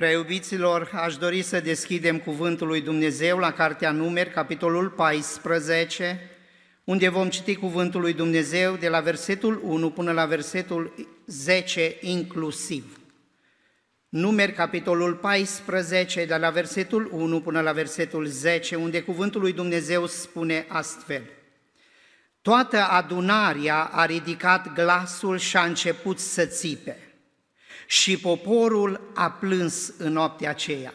Prea iubiților, aș dori să deschidem Cuvântul lui Dumnezeu la Cartea Numeri, capitolul 14, unde vom citi Cuvântul lui Dumnezeu de la versetul 1 până la versetul 10 inclusiv. Numeri, capitolul 14, de la versetul 1 până la versetul 10, unde Cuvântul lui Dumnezeu spune astfel. Toată adunarea a ridicat glasul și a început să țipe – și poporul a plâns în noaptea aceea.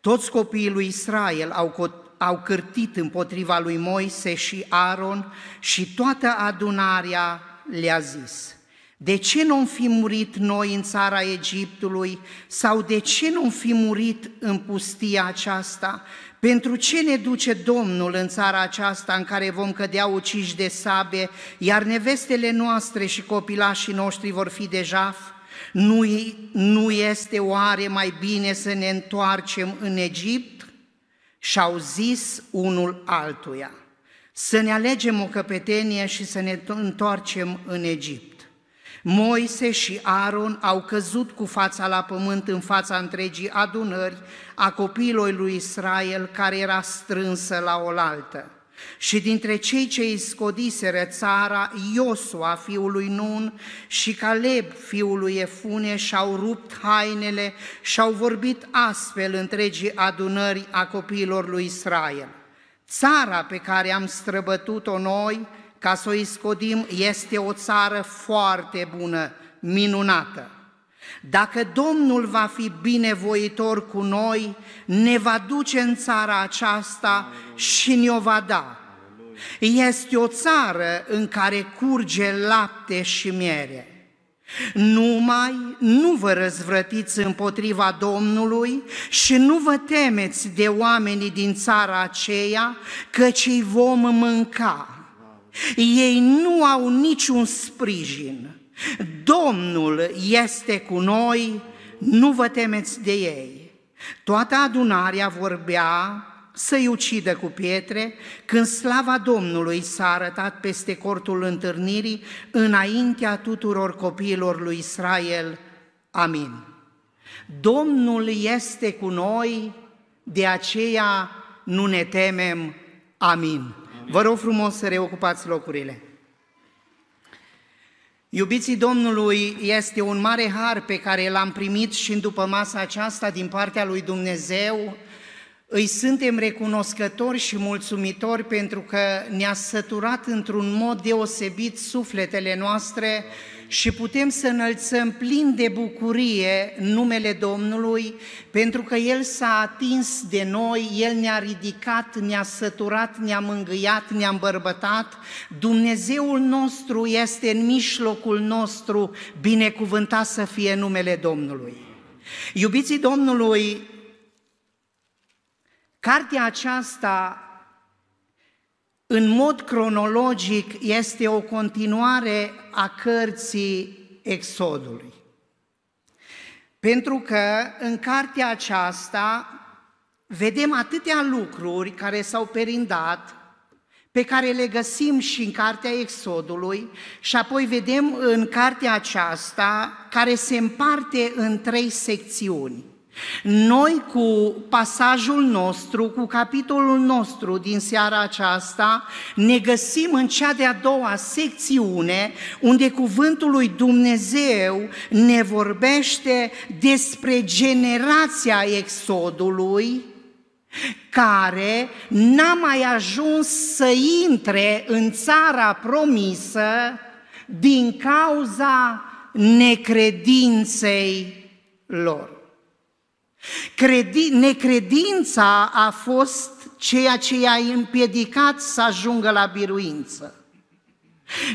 Toți copiii lui Israel au, au cârtit împotriva lui Moise și Aaron și toată adunarea le-a zis, de ce nu fi murit noi în țara Egiptului sau de ce nu fi murit în pustia aceasta? Pentru ce ne duce Domnul în țara aceasta în care vom cădea uciși de sabe, iar nevestele noastre și copilașii noștri vor fi de jaf? Nu, nu este oare mai bine să ne întoarcem în Egipt? Și-au zis unul altuia, să ne alegem o căpetenie și să ne întoarcem în Egipt. Moise și Aaron au căzut cu fața la pământ în fața întregii adunări a copiilor lui Israel care era strânsă la oaltă. Și dintre cei ce îi scodiseră țara, Iosua, fiul lui Nun, și Caleb, fiul lui Efune, și-au rupt hainele și-au vorbit astfel întregii adunări a copiilor lui Israel. Țara pe care am străbătut-o noi, ca să o scodim, este o țară foarte bună, minunată. Dacă Domnul va fi binevoitor cu noi, ne va duce în țara aceasta și ne-o va da. Este o țară în care curge lapte și miere. Numai nu vă răzvrătiți împotriva Domnului și nu vă temeți de oamenii din țara aceea, căci îi vom mânca. Ei nu au niciun sprijin Domnul este cu noi, nu vă temeți de ei. Toată adunarea vorbea să-i ucidă cu pietre, când slava Domnului s-a arătat peste cortul întâlnirii înaintea tuturor copiilor lui Israel. Amin. Domnul este cu noi, de aceea nu ne temem. Amin. Vă rog frumos să reocupați locurile. Iubiții Domnului, este un mare har pe care l-am primit și în după masa aceasta din partea lui Dumnezeu. Îi suntem recunoscători și mulțumitori pentru că ne-a săturat într-un mod deosebit sufletele noastre și putem să înălțăm plin de bucurie numele Domnului, pentru că El s-a atins de noi, El ne-a ridicat, ne-a săturat, ne-a mângâiat, ne-a îmbărbătat. Dumnezeul nostru este în mijlocul nostru, binecuvântat să fie numele Domnului. Iubiții Domnului, cartea aceasta în mod cronologic este o continuare a cărții Exodului. Pentru că în cartea aceasta vedem atâtea lucruri care s-au perindat, pe care le găsim și în cartea Exodului și apoi vedem în cartea aceasta care se împarte în trei secțiuni. Noi cu pasajul nostru, cu capitolul nostru din seara aceasta, ne găsim în cea de-a doua secțiune, unde cuvântul lui Dumnezeu ne vorbește despre generația Exodului, care n-a mai ajuns să intre în țara promisă din cauza necredinței lor. Credi- necredința a fost ceea ce i-a împiedicat să ajungă la biruință.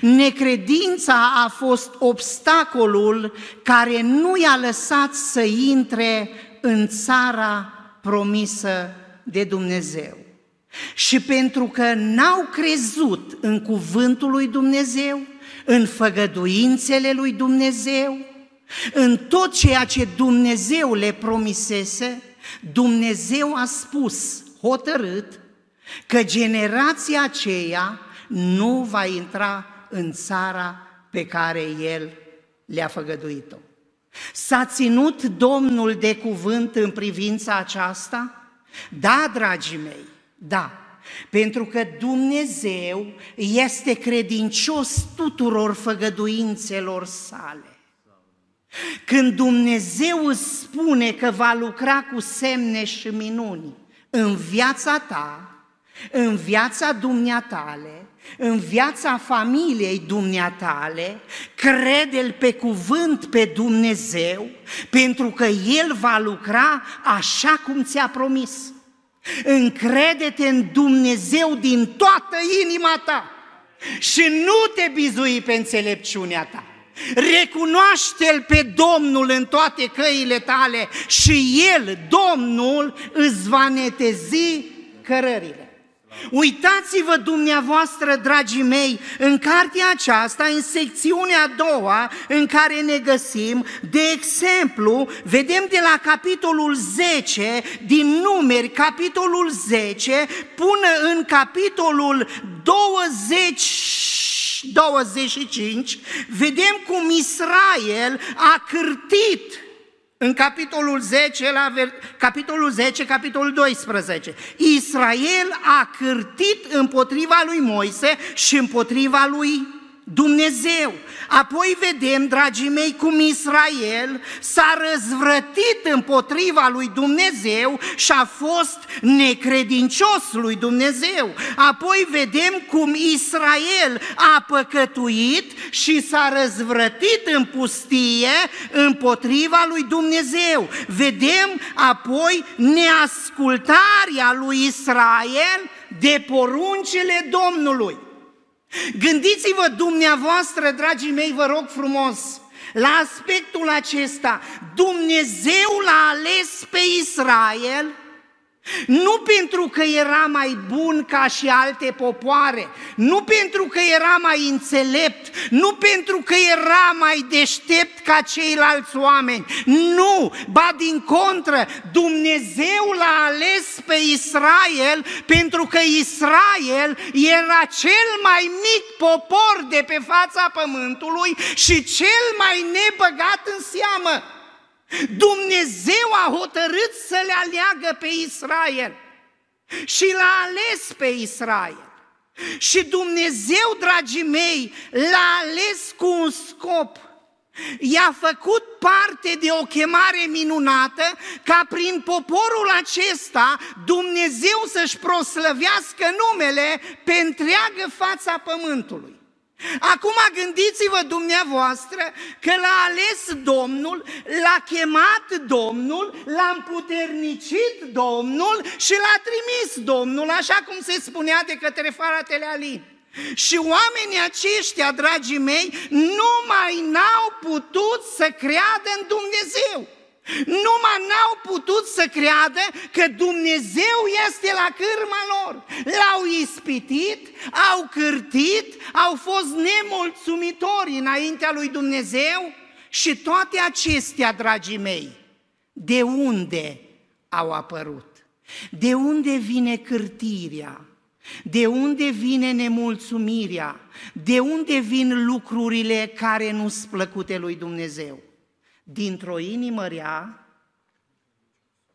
Necredința a fost obstacolul care nu i-a lăsat să intre în țara promisă de Dumnezeu. Și pentru că n-au crezut în cuvântul lui Dumnezeu, în făgăduințele lui Dumnezeu, în tot ceea ce Dumnezeu le promisese, Dumnezeu a spus hotărât că generația aceea nu va intra în țara pe care El le-a făgăduit-o. S-a ținut Domnul de cuvânt în privința aceasta? Da, dragii mei, da. Pentru că Dumnezeu este credincios tuturor făgăduințelor sale. Când Dumnezeu îți spune că va lucra cu semne și minuni în viața ta, în viața dumneatale, în viața familiei dumneatale, crede-L pe cuvânt pe Dumnezeu, pentru că El va lucra așa cum ți-a promis. Încrede-te în Dumnezeu din toată inima ta și nu te bizui pe înțelepciunea ta. Recunoaște-L pe Domnul în toate căile tale și El, Domnul, îți va netezi cărările. Uitați-vă dumneavoastră, dragii mei, în cartea aceasta, în secțiunea a doua în care ne găsim, de exemplu, vedem de la capitolul 10 din numeri, capitolul 10, până în capitolul 20 25, vedem cum Israel a cârtit în capitolul 10, la capitolul 10, capitolul 12. Israel a cârtit împotriva lui Moise și împotriva lui Dumnezeu. Apoi vedem, dragii mei, cum Israel s-a răzvrătit împotriva lui Dumnezeu și a fost necredincios lui Dumnezeu. Apoi vedem cum Israel a păcătuit și s-a răzvrătit în pustie împotriva lui Dumnezeu. Vedem apoi neascultarea lui Israel de poruncile Domnului. Gândiți-vă dumneavoastră, dragii mei, vă rog frumos, la aspectul acesta. Dumnezeu l-a ales pe Israel nu pentru că era mai bun ca și alte popoare, nu pentru că era mai înțelept, nu pentru că era mai deștept ca ceilalți oameni, nu, ba din contră, Dumnezeu l-a ales pe Israel pentru că Israel era cel mai mic popor de pe fața pământului și cel mai nebăgat în seamă. Dumnezeu a hotărât să le aleagă pe Israel și l-a ales pe Israel. Și Dumnezeu, dragii mei, l-a ales cu un scop. I-a făcut parte de o chemare minunată ca prin poporul acesta Dumnezeu să-și proslăvească numele pe întreagă fața pământului. Acum gândiți-vă dumneavoastră că l-a ales Domnul, l-a chemat Domnul, l-a împuternicit Domnul și l-a trimis Domnul, așa cum se spunea de către faratele Ali. Și oamenii aceștia, dragii mei, nu mai n-au putut să creadă în Dumnezeu. Numai n-au putut să creadă că Dumnezeu este la cârma lor. L-au ispitit, au cârtit, au fost nemulțumitori înaintea lui Dumnezeu și toate acestea, dragii mei, de unde au apărut? De unde vine cârtirea? De unde vine nemulțumirea? De unde vin lucrurile care nu-s plăcute lui Dumnezeu? Dintr-o inimă rea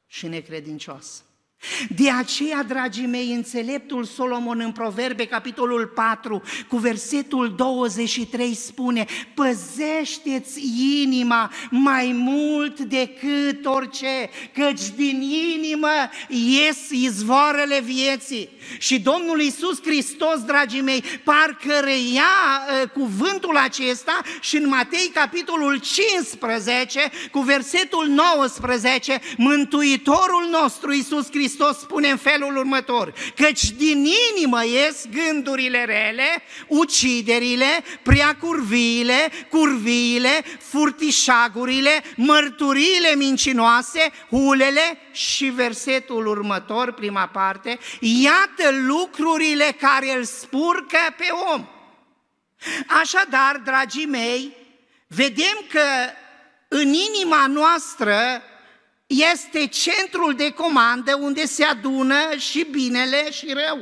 și necredincioasă. De aceea, dragii mei, înțeleptul Solomon în Proverbe, capitolul 4, cu versetul 23 spune Păzește-ți inima mai mult decât orice, căci din inimă ies izvoarele vieții. Și Domnul Iisus Hristos, dragii mei, parcă reia uh, cuvântul acesta și în Matei, capitolul 15, cu versetul 19, Mântuitorul nostru Iisus Hristos Hristos spune în felul următor, căci din inimă ies gândurile rele, uciderile, preacurviile, curviile, furtișagurile, mărturiile mincinoase, hulele și versetul următor, prima parte, iată lucrurile care îl spurcă pe om. Așadar, dragii mei, vedem că în inima noastră este centrul de comandă unde se adună și binele și rău.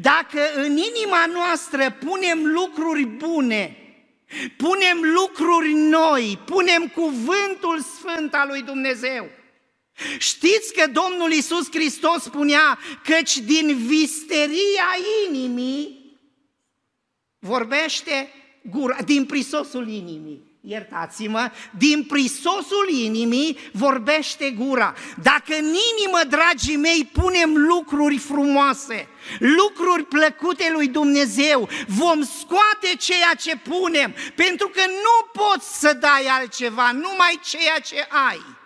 Dacă în inima noastră punem lucruri bune punem lucruri noi, punem cuvântul sfânt al lui Dumnezeu. Știți că Domnul Isus Hristos spunea căci din visteria inimii vorbește gura, din prisosul inimii iertați-mă, din prisosul inimii vorbește gura. Dacă în inimă, dragii mei, punem lucruri frumoase, lucruri plăcute lui Dumnezeu, vom scoate ceea ce punem, pentru că nu poți să dai altceva, numai ceea ce ai.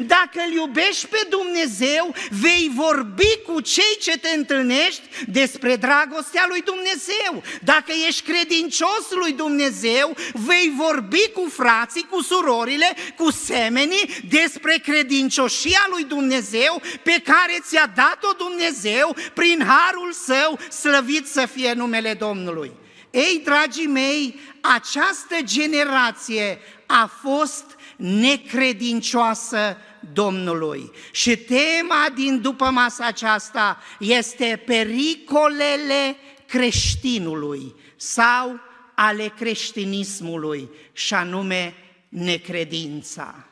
Dacă îl iubești pe Dumnezeu, vei vorbi cu cei ce te întâlnești despre dragostea lui Dumnezeu. Dacă ești credincios lui Dumnezeu, vei vorbi cu frații, cu surorile, cu semenii despre credincioșia lui Dumnezeu pe care ți-a dat-o Dumnezeu prin harul său, slăvit să fie numele Domnului. Ei, dragii mei, această generație a fost necredincioasă Domnului. Și tema din după masa aceasta este pericolele creștinului sau ale creștinismului, și anume necredința.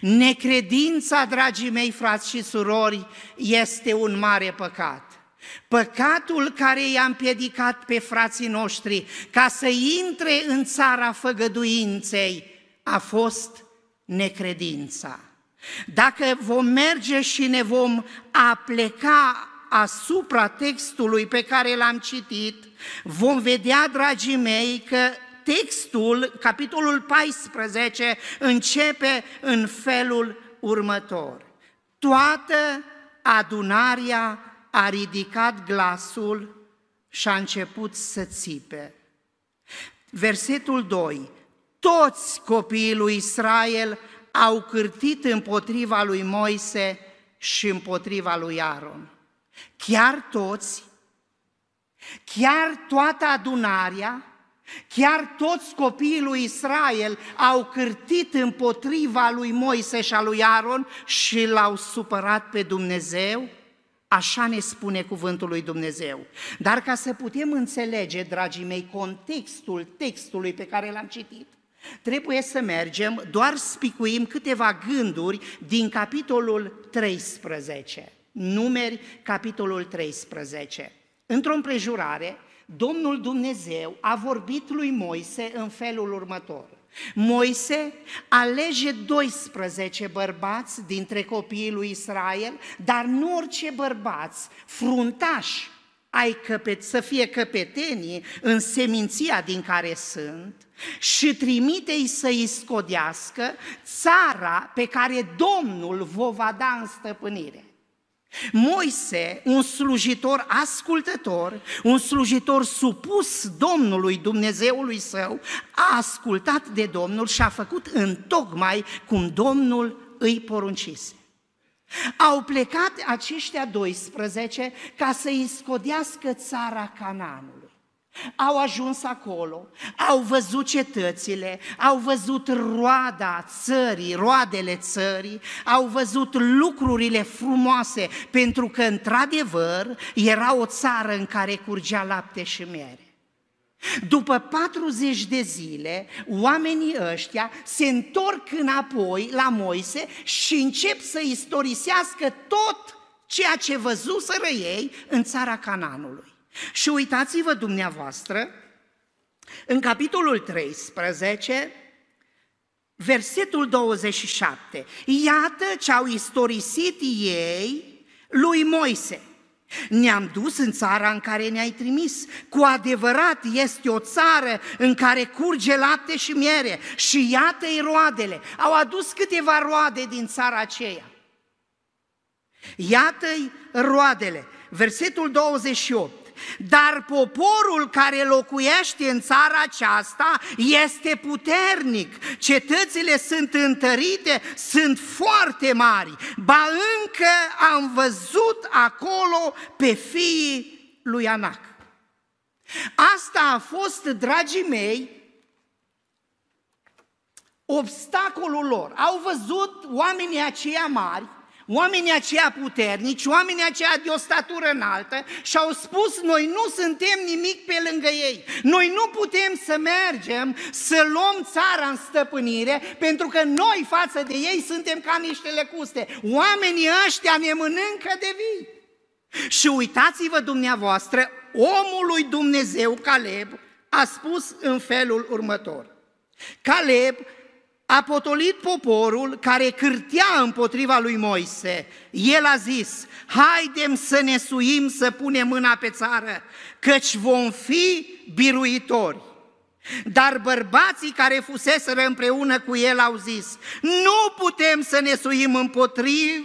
Necredința, dragii mei frați și surori, este un mare păcat. Păcatul care i-a împiedicat pe frații noștri ca să intre în țara făgăduinței a fost necredința. Dacă vom merge și ne vom apleca asupra textului pe care l-am citit, vom vedea, dragii mei, că textul, capitolul 14, începe în felul următor. Toată adunarea a ridicat glasul și a început să țipe. Versetul 2 toți copiii lui Israel au cârtit împotriva lui Moise și împotriva lui Aaron. Chiar toți, chiar toată adunarea, chiar toți copiii lui Israel au cârtit împotriva lui Moise și a lui Aaron și l-au supărat pe Dumnezeu Așa ne spune cuvântul lui Dumnezeu. Dar ca să putem înțelege, dragii mei, contextul textului pe care l-am citit, Trebuie să mergem, doar spicuim câteva gânduri din capitolul 13, numeri capitolul 13. Într-o împrejurare, Domnul Dumnezeu a vorbit lui Moise în felul următor. Moise alege 12 bărbați dintre copiii lui Israel, dar nu orice bărbați, fruntași, ai căpet, să fie căpetenii în seminția din care sunt și trimite-i să-i scodească țara pe care Domnul vă va da în stăpânire. Moise, un slujitor ascultător, un slujitor supus Domnului Dumnezeului său, a ascultat de Domnul și a făcut în tocmai cum Domnul îi poruncise. Au plecat aceștia 12 ca să-i scodească țara Cananului. Au ajuns acolo, au văzut cetățile, au văzut roada țării, roadele țării, au văzut lucrurile frumoase, pentru că, într-adevăr, era o țară în care curgea lapte și miere. După 40 de zile, oamenii ăștia se întorc înapoi la Moise și încep să istorisească tot ceea ce văzuseră ei în țara Cananului. Și uitați-vă dumneavoastră, în capitolul 13, versetul 27, iată ce au istorisit ei lui Moise. Ne-am dus în țara în care ne-ai trimis. Cu adevărat este o țară în care curge lapte și miere și iată-i roadele. Au adus câteva roade din țara aceea. Iată-i roadele. Versetul 28 dar poporul care locuiește în țara aceasta este puternic, cetățile sunt întărite, sunt foarte mari, ba încă am văzut acolo pe fiii lui Anac. Asta a fost, dragii mei, obstacolul lor. Au văzut oamenii aceia mari, Oamenii aceia puternici, oamenii aceia de o statură înaltă și-au spus, noi nu suntem nimic pe lângă ei. Noi nu putem să mergem, să luăm țara în stăpânire, pentru că noi față de ei suntem ca niște lecuste. Oamenii ăștia ne mănâncă de vii. Și uitați-vă dumneavoastră, omul lui Dumnezeu, Caleb, a spus în felul următor. Caleb a potolit poporul care cârtea împotriva lui Moise. El a zis, haidem să ne suim să punem mâna pe țară, căci vom fi biruitori. Dar bărbații care fuseseră împreună cu el au zis, nu putem să ne suim împotriv,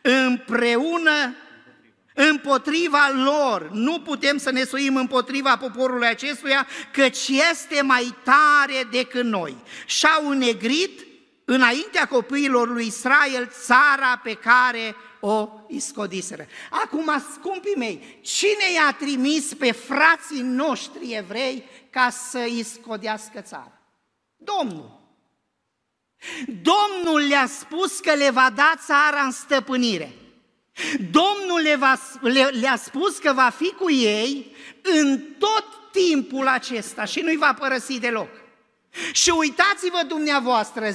împreună împotriva lor. Nu putem să ne suim împotriva poporului acestuia, căci este mai tare decât noi. Și-au negrit înaintea copiilor lui Israel țara pe care o iscodiseră. Acum, scumpii mei, cine i-a trimis pe frații noștri evrei ca să iscodească țara? Domnul. Domnul le-a spus că le va da țara în stăpânire. Domnul le va, le, le-a spus că va fi cu ei în tot timpul acesta și nu-i va părăsi deloc. Și uitați-vă dumneavoastră,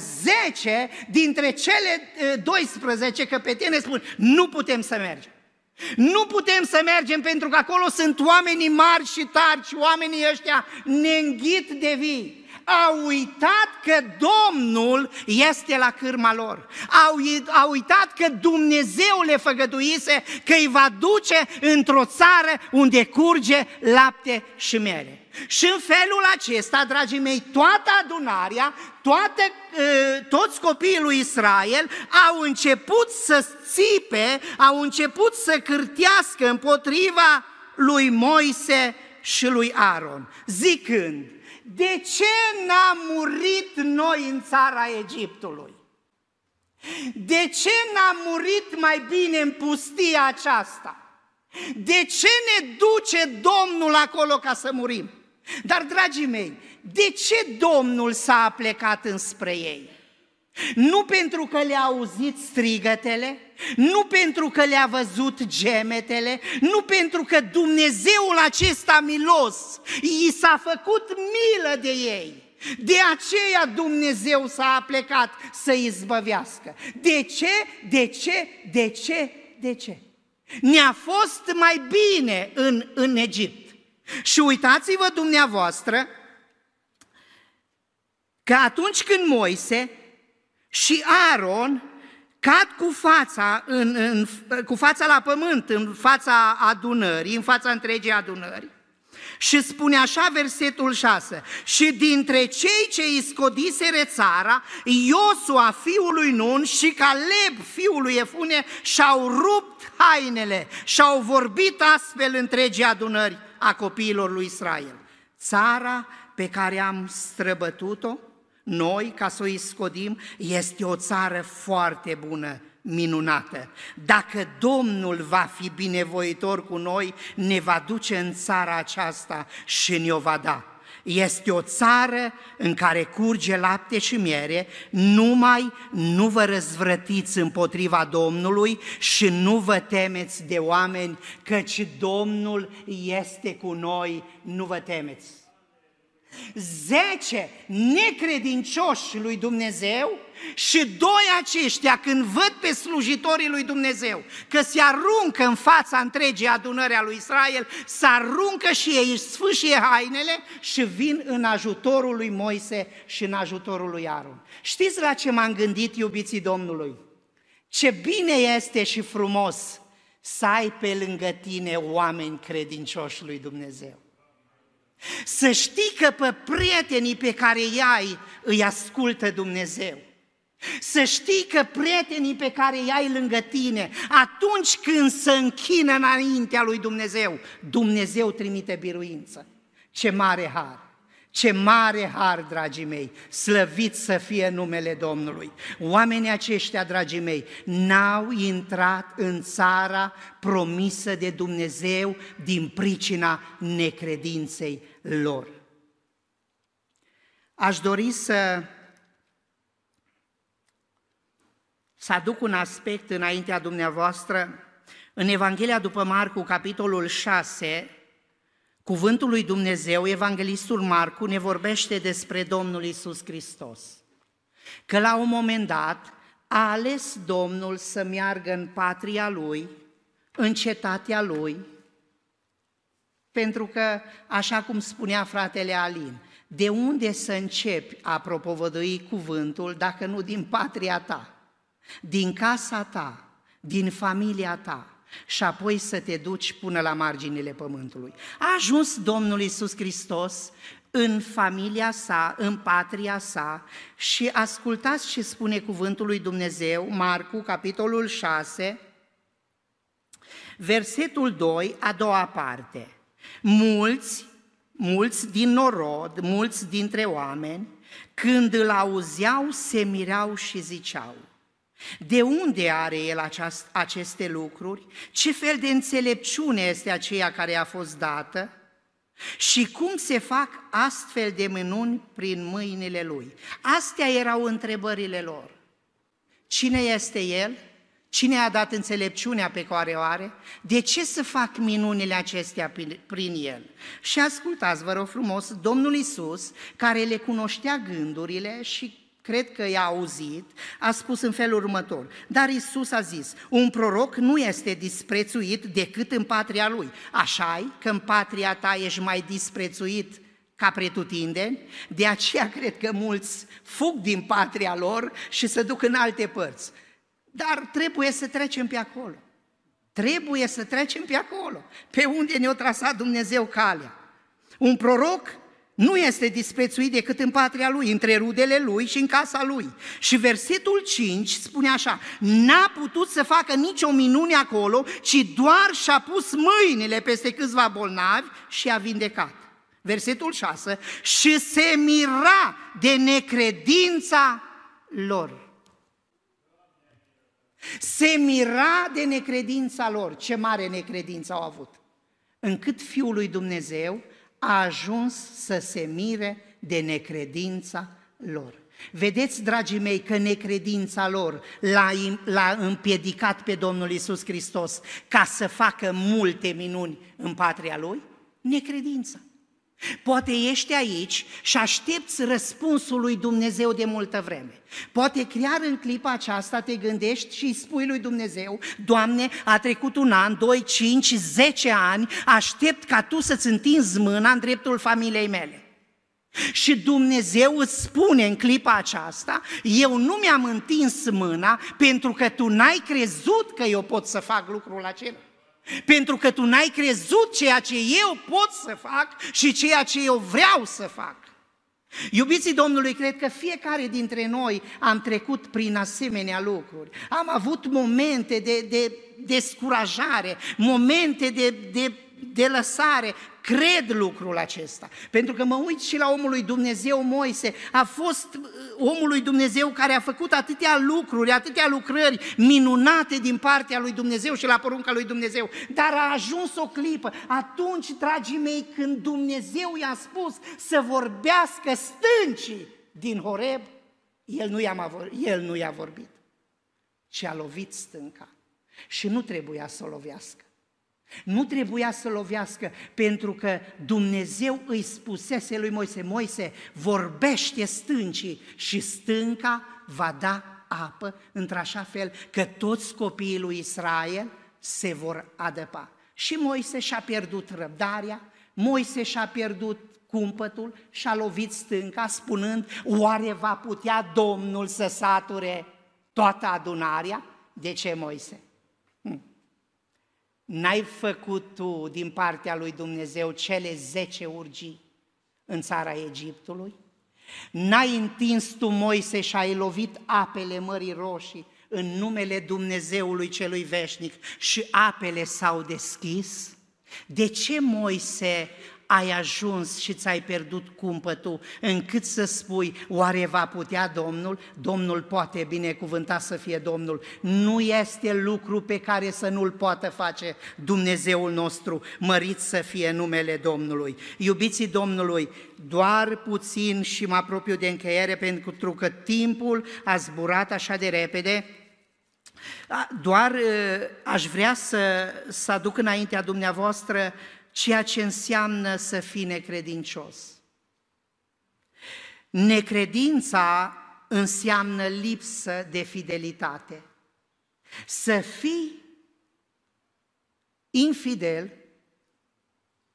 10 dintre cele 12 căpetene spun, nu putem să mergem. Nu putem să mergem pentru că acolo sunt oamenii mari și tari și oamenii ăștia ne înghit de vii au uitat că Domnul este la cârma lor. Au, au uitat că Dumnezeu le făgăduise că îi va duce într-o țară unde curge lapte și mere. Și în felul acesta, dragii mei, toată adunarea, toate, ă, toți copiii lui Israel au început să țipe, au început să cârtească împotriva lui Moise și lui Aaron, zicând, de ce n-am murit noi în țara Egiptului? De ce n-am murit mai bine în pustia aceasta? De ce ne duce Domnul acolo ca să murim? Dar, dragii mei, de ce Domnul s-a plecat înspre ei? Nu pentru că le-a auzit strigătele, nu pentru că le-a văzut gemetele, nu pentru că Dumnezeul acesta milos i s-a făcut milă de ei. De aceea Dumnezeu s-a plecat să izbăvească. De ce? De ce? De ce? De ce? Ne-a fost mai bine în, în Egipt. Și uitați-vă dumneavoastră că atunci când Moise și Aaron cad cu fața, în, în, cu fața la pământ, în fața adunării, în fața întregii adunări. Și spune așa versetul 6, și dintre cei ce iscodiseră țara, Iosua fiul lui Nun și Caleb fiul lui Efune și-au rupt hainele și-au vorbit astfel întregii adunări a copiilor lui Israel. Țara pe care am străbătut-o, noi, ca să o scodim, este o țară foarte bună, minunată. Dacă Domnul va fi binevoitor cu noi, ne va duce în țara aceasta și ne-o va da. Este o țară în care curge lapte și miere, numai nu vă răzvrătiți împotriva Domnului și nu vă temeți de oameni, căci Domnul este cu noi, nu vă temeți. Zece necredincioși lui Dumnezeu și doi aceștia când văd pe slujitorii lui Dumnezeu că se aruncă în fața întregii adunări a lui Israel, se aruncă și ei, își sfâșie hainele și vin în ajutorul lui Moise și în ajutorul lui Aron. Știți la ce m-am gândit, iubiții Domnului? Ce bine este și frumos să ai pe lângă tine oameni credincioși lui Dumnezeu. Să știi că pe prietenii pe care îi ai îi ascultă Dumnezeu. Să știi că prietenii pe care îi ai lângă tine, atunci când se închină înaintea lui Dumnezeu, Dumnezeu trimite biruință. Ce mare har! Ce mare har, dragii mei, slăvit să fie numele Domnului. Oamenii aceștia, dragii mei, n-au intrat în țara promisă de Dumnezeu din pricina necredinței lor. Aș dori să să aduc un aspect înaintea dumneavoastră. În Evanghelia după Marcu, capitolul 6, cuvântul lui Dumnezeu, evanghelistul Marcu, ne vorbește despre Domnul Isus Hristos. Că la un moment dat a ales Domnul să meargă în patria lui, în cetatea lui, pentru că, așa cum spunea fratele Alin, de unde să începi a propovădui cuvântul dacă nu din patria ta? din casa ta, din familia ta și apoi să te duci până la marginile pământului. A ajuns Domnul Isus Hristos în familia sa, în patria sa și ascultați ce spune cuvântul lui Dumnezeu, Marcu, capitolul 6, versetul 2, a doua parte. Mulți, mulți din norod, mulți dintre oameni, când îl auzeau, se mirau și ziceau, de unde are el aceast, aceste lucruri? Ce fel de înțelepciune este aceea care a fost dată? Și cum se fac astfel de minuni prin mâinile lui? Astea erau întrebările lor. Cine este el? Cine a dat înțelepciunea pe care o are? De ce să fac minunile acestea prin el? Și ascultați, vă rog frumos, Domnul Isus, care le cunoștea gândurile și cred că i-a auzit, a spus în felul următor. Dar Isus a zis, un proroc nu este disprețuit decât în patria lui. așa că în patria ta ești mai disprețuit ca pretutindeni, de aceea cred că mulți fug din patria lor și se duc în alte părți. Dar trebuie să trecem pe acolo. Trebuie să trecem pe acolo, pe unde ne-a trasat Dumnezeu calea. Un proroc nu este disprețuit decât în patria lui, între rudele lui și în casa lui. Și versetul 5 spune așa, n-a putut să facă nicio minune acolo, ci doar și-a pus mâinile peste câțiva bolnavi și a vindecat. Versetul 6, și se mira de necredința lor. Se mira de necredința lor. Ce mare necredință au avut. Încât Fiul lui Dumnezeu a ajuns să se mire de necredința lor. Vedeți, dragii mei, că necredința lor l-a, l-a împiedicat pe Domnul Isus Hristos ca să facă multe minuni în patria lui? Necredința. Poate ești aici și aștepți răspunsul lui Dumnezeu de multă vreme. Poate chiar în clipa aceasta te gândești și îi spui lui Dumnezeu, Doamne, a trecut un an, doi, cinci, zece ani, aștept ca Tu să-ți întinzi mâna în dreptul familiei mele. Și Dumnezeu îți spune în clipa aceasta, eu nu mi-am întins mâna pentru că tu n-ai crezut că eu pot să fac lucrul acela. Pentru că tu n-ai crezut ceea ce eu pot să fac și ceea ce eu vreau să fac. Iubiții Domnului, cred că fiecare dintre noi am trecut prin asemenea lucruri. Am avut momente de, de descurajare, momente de, de de lăsare, cred lucrul acesta. Pentru că mă uit și la omul lui Dumnezeu Moise, a fost uh, omul lui Dumnezeu care a făcut atâtea lucruri, atâtea lucrări minunate din partea lui Dumnezeu și la porunca lui Dumnezeu, dar a ajuns o clipă, atunci, dragii mei, când Dumnezeu i-a spus să vorbească stâncii din Horeb, el nu i-a, el nu i-a vorbit, ci a lovit stânca. Și nu trebuia să o lovească. Nu trebuia să lovească pentru că Dumnezeu îi spusese lui Moise, Moise, vorbește stâncii și stânca va da apă într-așa fel că toți copiii lui Israel se vor adăpa. Și Moise și-a pierdut răbdarea, Moise și-a pierdut cumpătul și-a lovit stânca spunând, oare va putea Domnul să sature toată adunarea? De ce, Moise? N-ai făcut tu din partea lui Dumnezeu cele zece urgii în țara Egiptului? N-ai întins tu, Moise, și ai lovit apele Mării Roșii în numele Dumnezeului celui veșnic și apele s-au deschis? De ce Moise ai ajuns și ți-ai pierdut cumpătul, încât să spui, oare va putea Domnul? Domnul poate binecuvânta să fie Domnul. Nu este lucru pe care să nu-l poată face Dumnezeul nostru, mărit să fie numele Domnului. Iubiții Domnului, doar puțin și mă apropiu de încheiere pentru că timpul a zburat așa de repede, Doar aș vrea să, să aduc înaintea dumneavoastră ceea ce înseamnă să fii necredincios. Necredința înseamnă lipsă de fidelitate. Să fii infidel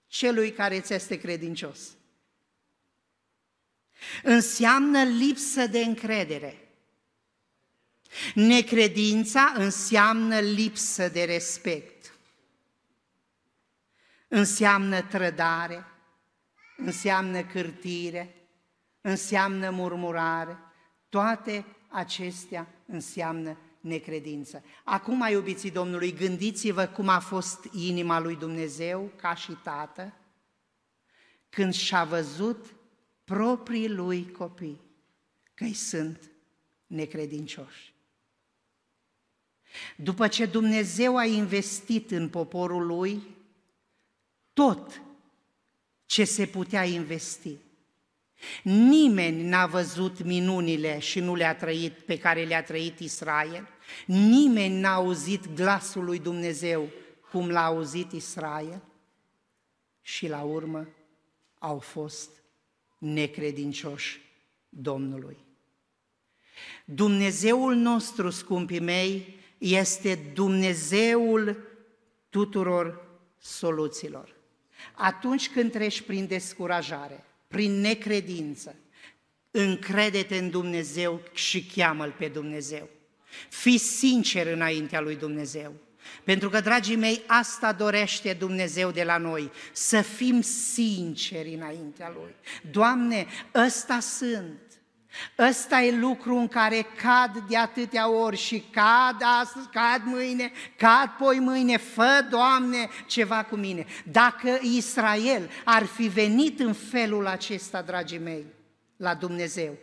celui care ți este credincios. Înseamnă lipsă de încredere. Necredința înseamnă lipsă de respect. Înseamnă trădare, înseamnă cârtire, înseamnă murmurare. Toate acestea înseamnă necredință. Acum, mai iubiții Domnului, gândiți-vă cum a fost inima lui Dumnezeu ca și tată când și-a văzut proprii lui copii că îi sunt necredincioși. După ce Dumnezeu a investit în poporul lui tot ce se putea investi, Nimeni n-a văzut minunile și nu le-a trăit pe care le-a trăit Israel. Nimeni n-a auzit glasul lui Dumnezeu cum l-a auzit Israel. Și la urmă au fost necredincioși Domnului. Dumnezeul nostru, scumpii mei, este Dumnezeul tuturor soluțiilor. Atunci când treci prin descurajare, prin necredință, încrede-te în Dumnezeu și cheamă-L pe Dumnezeu. Fii sincer înaintea lui Dumnezeu. Pentru că, dragii mei, asta dorește Dumnezeu de la noi, să fim sinceri înaintea Lui. Doamne, ăsta sunt, Ăsta e lucru în care cad de atâtea ori și cad astăzi, cad mâine, cad poi mâine, fă, Doamne, ceva cu mine. Dacă Israel ar fi venit în felul acesta, dragii mei, la Dumnezeu,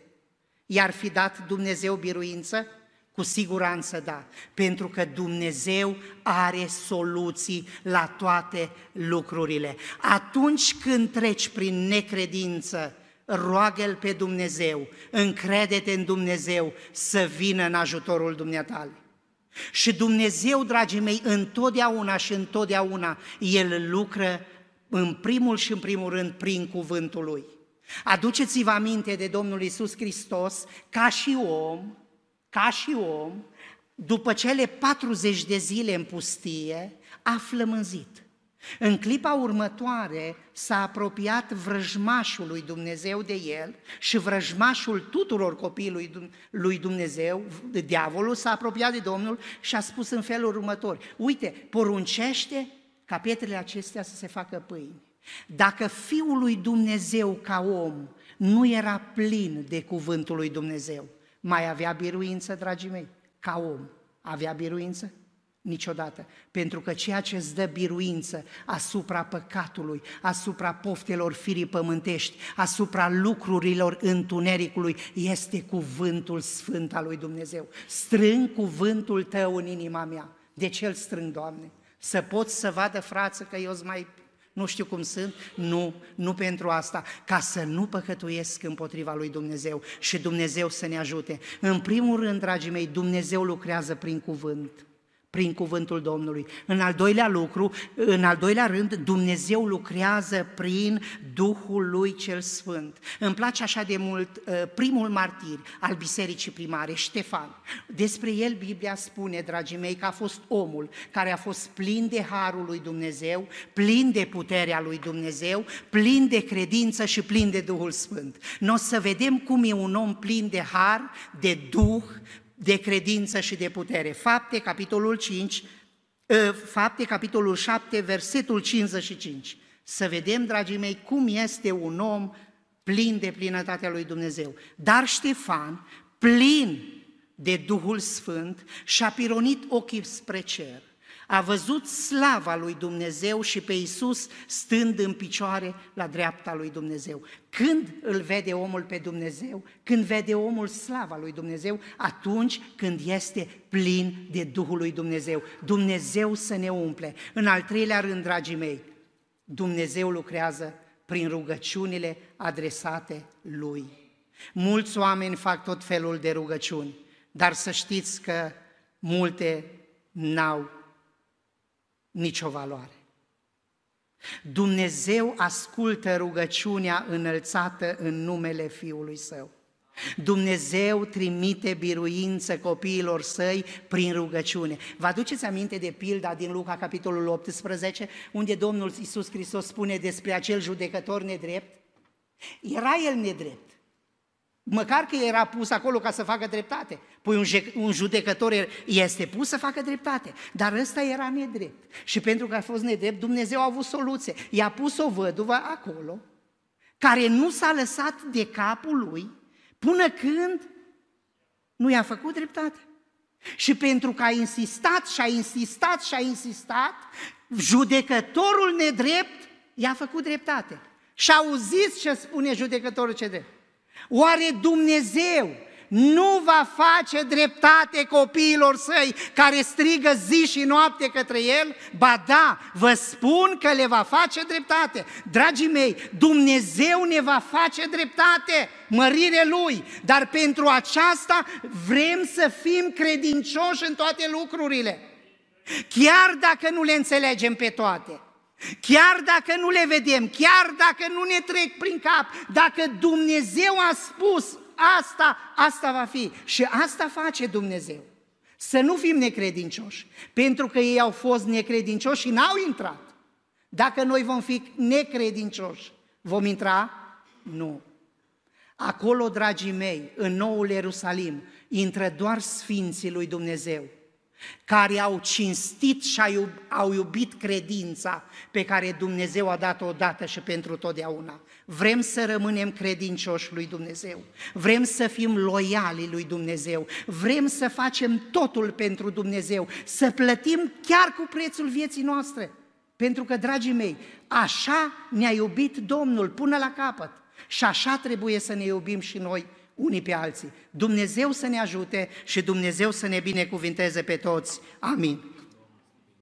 i-ar fi dat Dumnezeu biruință? Cu siguranță da, pentru că Dumnezeu are soluții la toate lucrurile. Atunci când treci prin necredință, roagă-L pe Dumnezeu, încrede-te în Dumnezeu să vină în ajutorul dumneatale. Și Dumnezeu, dragii mei, întotdeauna și întotdeauna El lucră în primul și în primul rând prin cuvântul Lui. Aduceți-vă aminte de Domnul Isus Hristos ca și om, ca și om, după cele 40 de zile în pustie, a flămânzit. În clipa următoare s-a apropiat vrăjmașul lui Dumnezeu de el și vrăjmașul tuturor copiilor lui Dumnezeu, diavolul, s-a apropiat de Domnul și a spus în felul următor, uite, poruncește ca pietrele acestea să se facă pâini. Dacă Fiul lui Dumnezeu ca om nu era plin de cuvântul lui Dumnezeu, mai avea biruință, dragii mei? Ca om, avea biruință? Niciodată. Pentru că ceea ce îți dă biruință asupra păcatului, asupra poftelor firii pământești, asupra lucrurilor întunericului, este cuvântul sfânt al lui Dumnezeu. Strâng cuvântul tău în inima mea. De ce îl strâng, Doamne? Să pot să vadă frață că eu mai nu știu cum sunt, nu, nu pentru asta, ca să nu păcătuiesc împotriva lui Dumnezeu și Dumnezeu să ne ajute. În primul rând, dragii mei, Dumnezeu lucrează prin cuvânt prin cuvântul Domnului. În al doilea lucru, în al doilea rând, Dumnezeu lucrează prin Duhul lui cel Sfânt. Îmi place așa de mult uh, primul martir al bisericii primare, Ștefan. Despre el Biblia spune, dragii mei, că a fost omul care a fost plin de harul lui Dumnezeu, plin de puterea lui Dumnezeu, plin de credință și plin de Duhul Sfânt. Noi o să vedem cum e un om plin de har, de Duh, de credință și de putere. Fapte, capitolul 5, ă, Fapte, capitolul 7, versetul 55. Să vedem, dragii mei, cum este un om plin de plinătatea lui Dumnezeu. Dar Ștefan, plin de Duhul Sfânt, și-a pironit ochii spre cer a văzut slava lui Dumnezeu și pe Iisus stând în picioare la dreapta lui Dumnezeu. Când îl vede omul pe Dumnezeu, când vede omul slava lui Dumnezeu, atunci când este plin de Duhul lui Dumnezeu. Dumnezeu să ne umple. În al treilea rând, dragii mei, Dumnezeu lucrează prin rugăciunile adresate Lui. Mulți oameni fac tot felul de rugăciuni, dar să știți că multe n-au nicio valoare. Dumnezeu ascultă rugăciunea înălțată în numele Fiului Său. Dumnezeu trimite biruință copiilor săi prin rugăciune. Vă aduceți aminte de pilda din Luca, capitolul 18, unde Domnul Iisus Hristos spune despre acel judecător nedrept? Era el nedrept. Măcar că era pus acolo ca să facă dreptate. Păi un judecător este pus să facă dreptate, dar ăsta era nedrept. Și pentru că a fost nedrept, Dumnezeu a avut soluție. I-a pus o văduvă acolo, care nu s-a lăsat de capul lui, până când nu i-a făcut dreptate. Și pentru că a insistat și a insistat și a insistat, judecătorul nedrept i-a făcut dreptate. Și auziți ce spune judecătorul ce drept. Oare Dumnezeu nu va face dreptate copiilor săi care strigă zi și noapte către El? Ba da, vă spun că le va face dreptate. Dragii mei, Dumnezeu ne va face dreptate, mărire Lui, dar pentru aceasta vrem să fim credincioși în toate lucrurile. Chiar dacă nu le înțelegem pe toate. Chiar dacă nu le vedem, chiar dacă nu ne trec prin cap, dacă Dumnezeu a spus asta, asta va fi. Și asta face Dumnezeu. Să nu fim necredincioși, pentru că ei au fost necredincioși și n-au intrat. Dacă noi vom fi necredincioși, vom intra? Nu. Acolo, dragii mei, în noul Ierusalim, intră doar Sfinții lui Dumnezeu care au cinstit și au iubit credința pe care Dumnezeu a dat-o odată și pentru totdeauna. Vrem să rămânem credincioși lui Dumnezeu, vrem să fim loiali lui Dumnezeu, vrem să facem totul pentru Dumnezeu, să plătim chiar cu prețul vieții noastre. Pentru că, dragii mei, așa ne-a iubit Domnul până la capăt. Și așa trebuie să ne iubim și noi unii pe alții. Dumnezeu să ne ajute și Dumnezeu să ne binecuvinteze pe toți. Amin.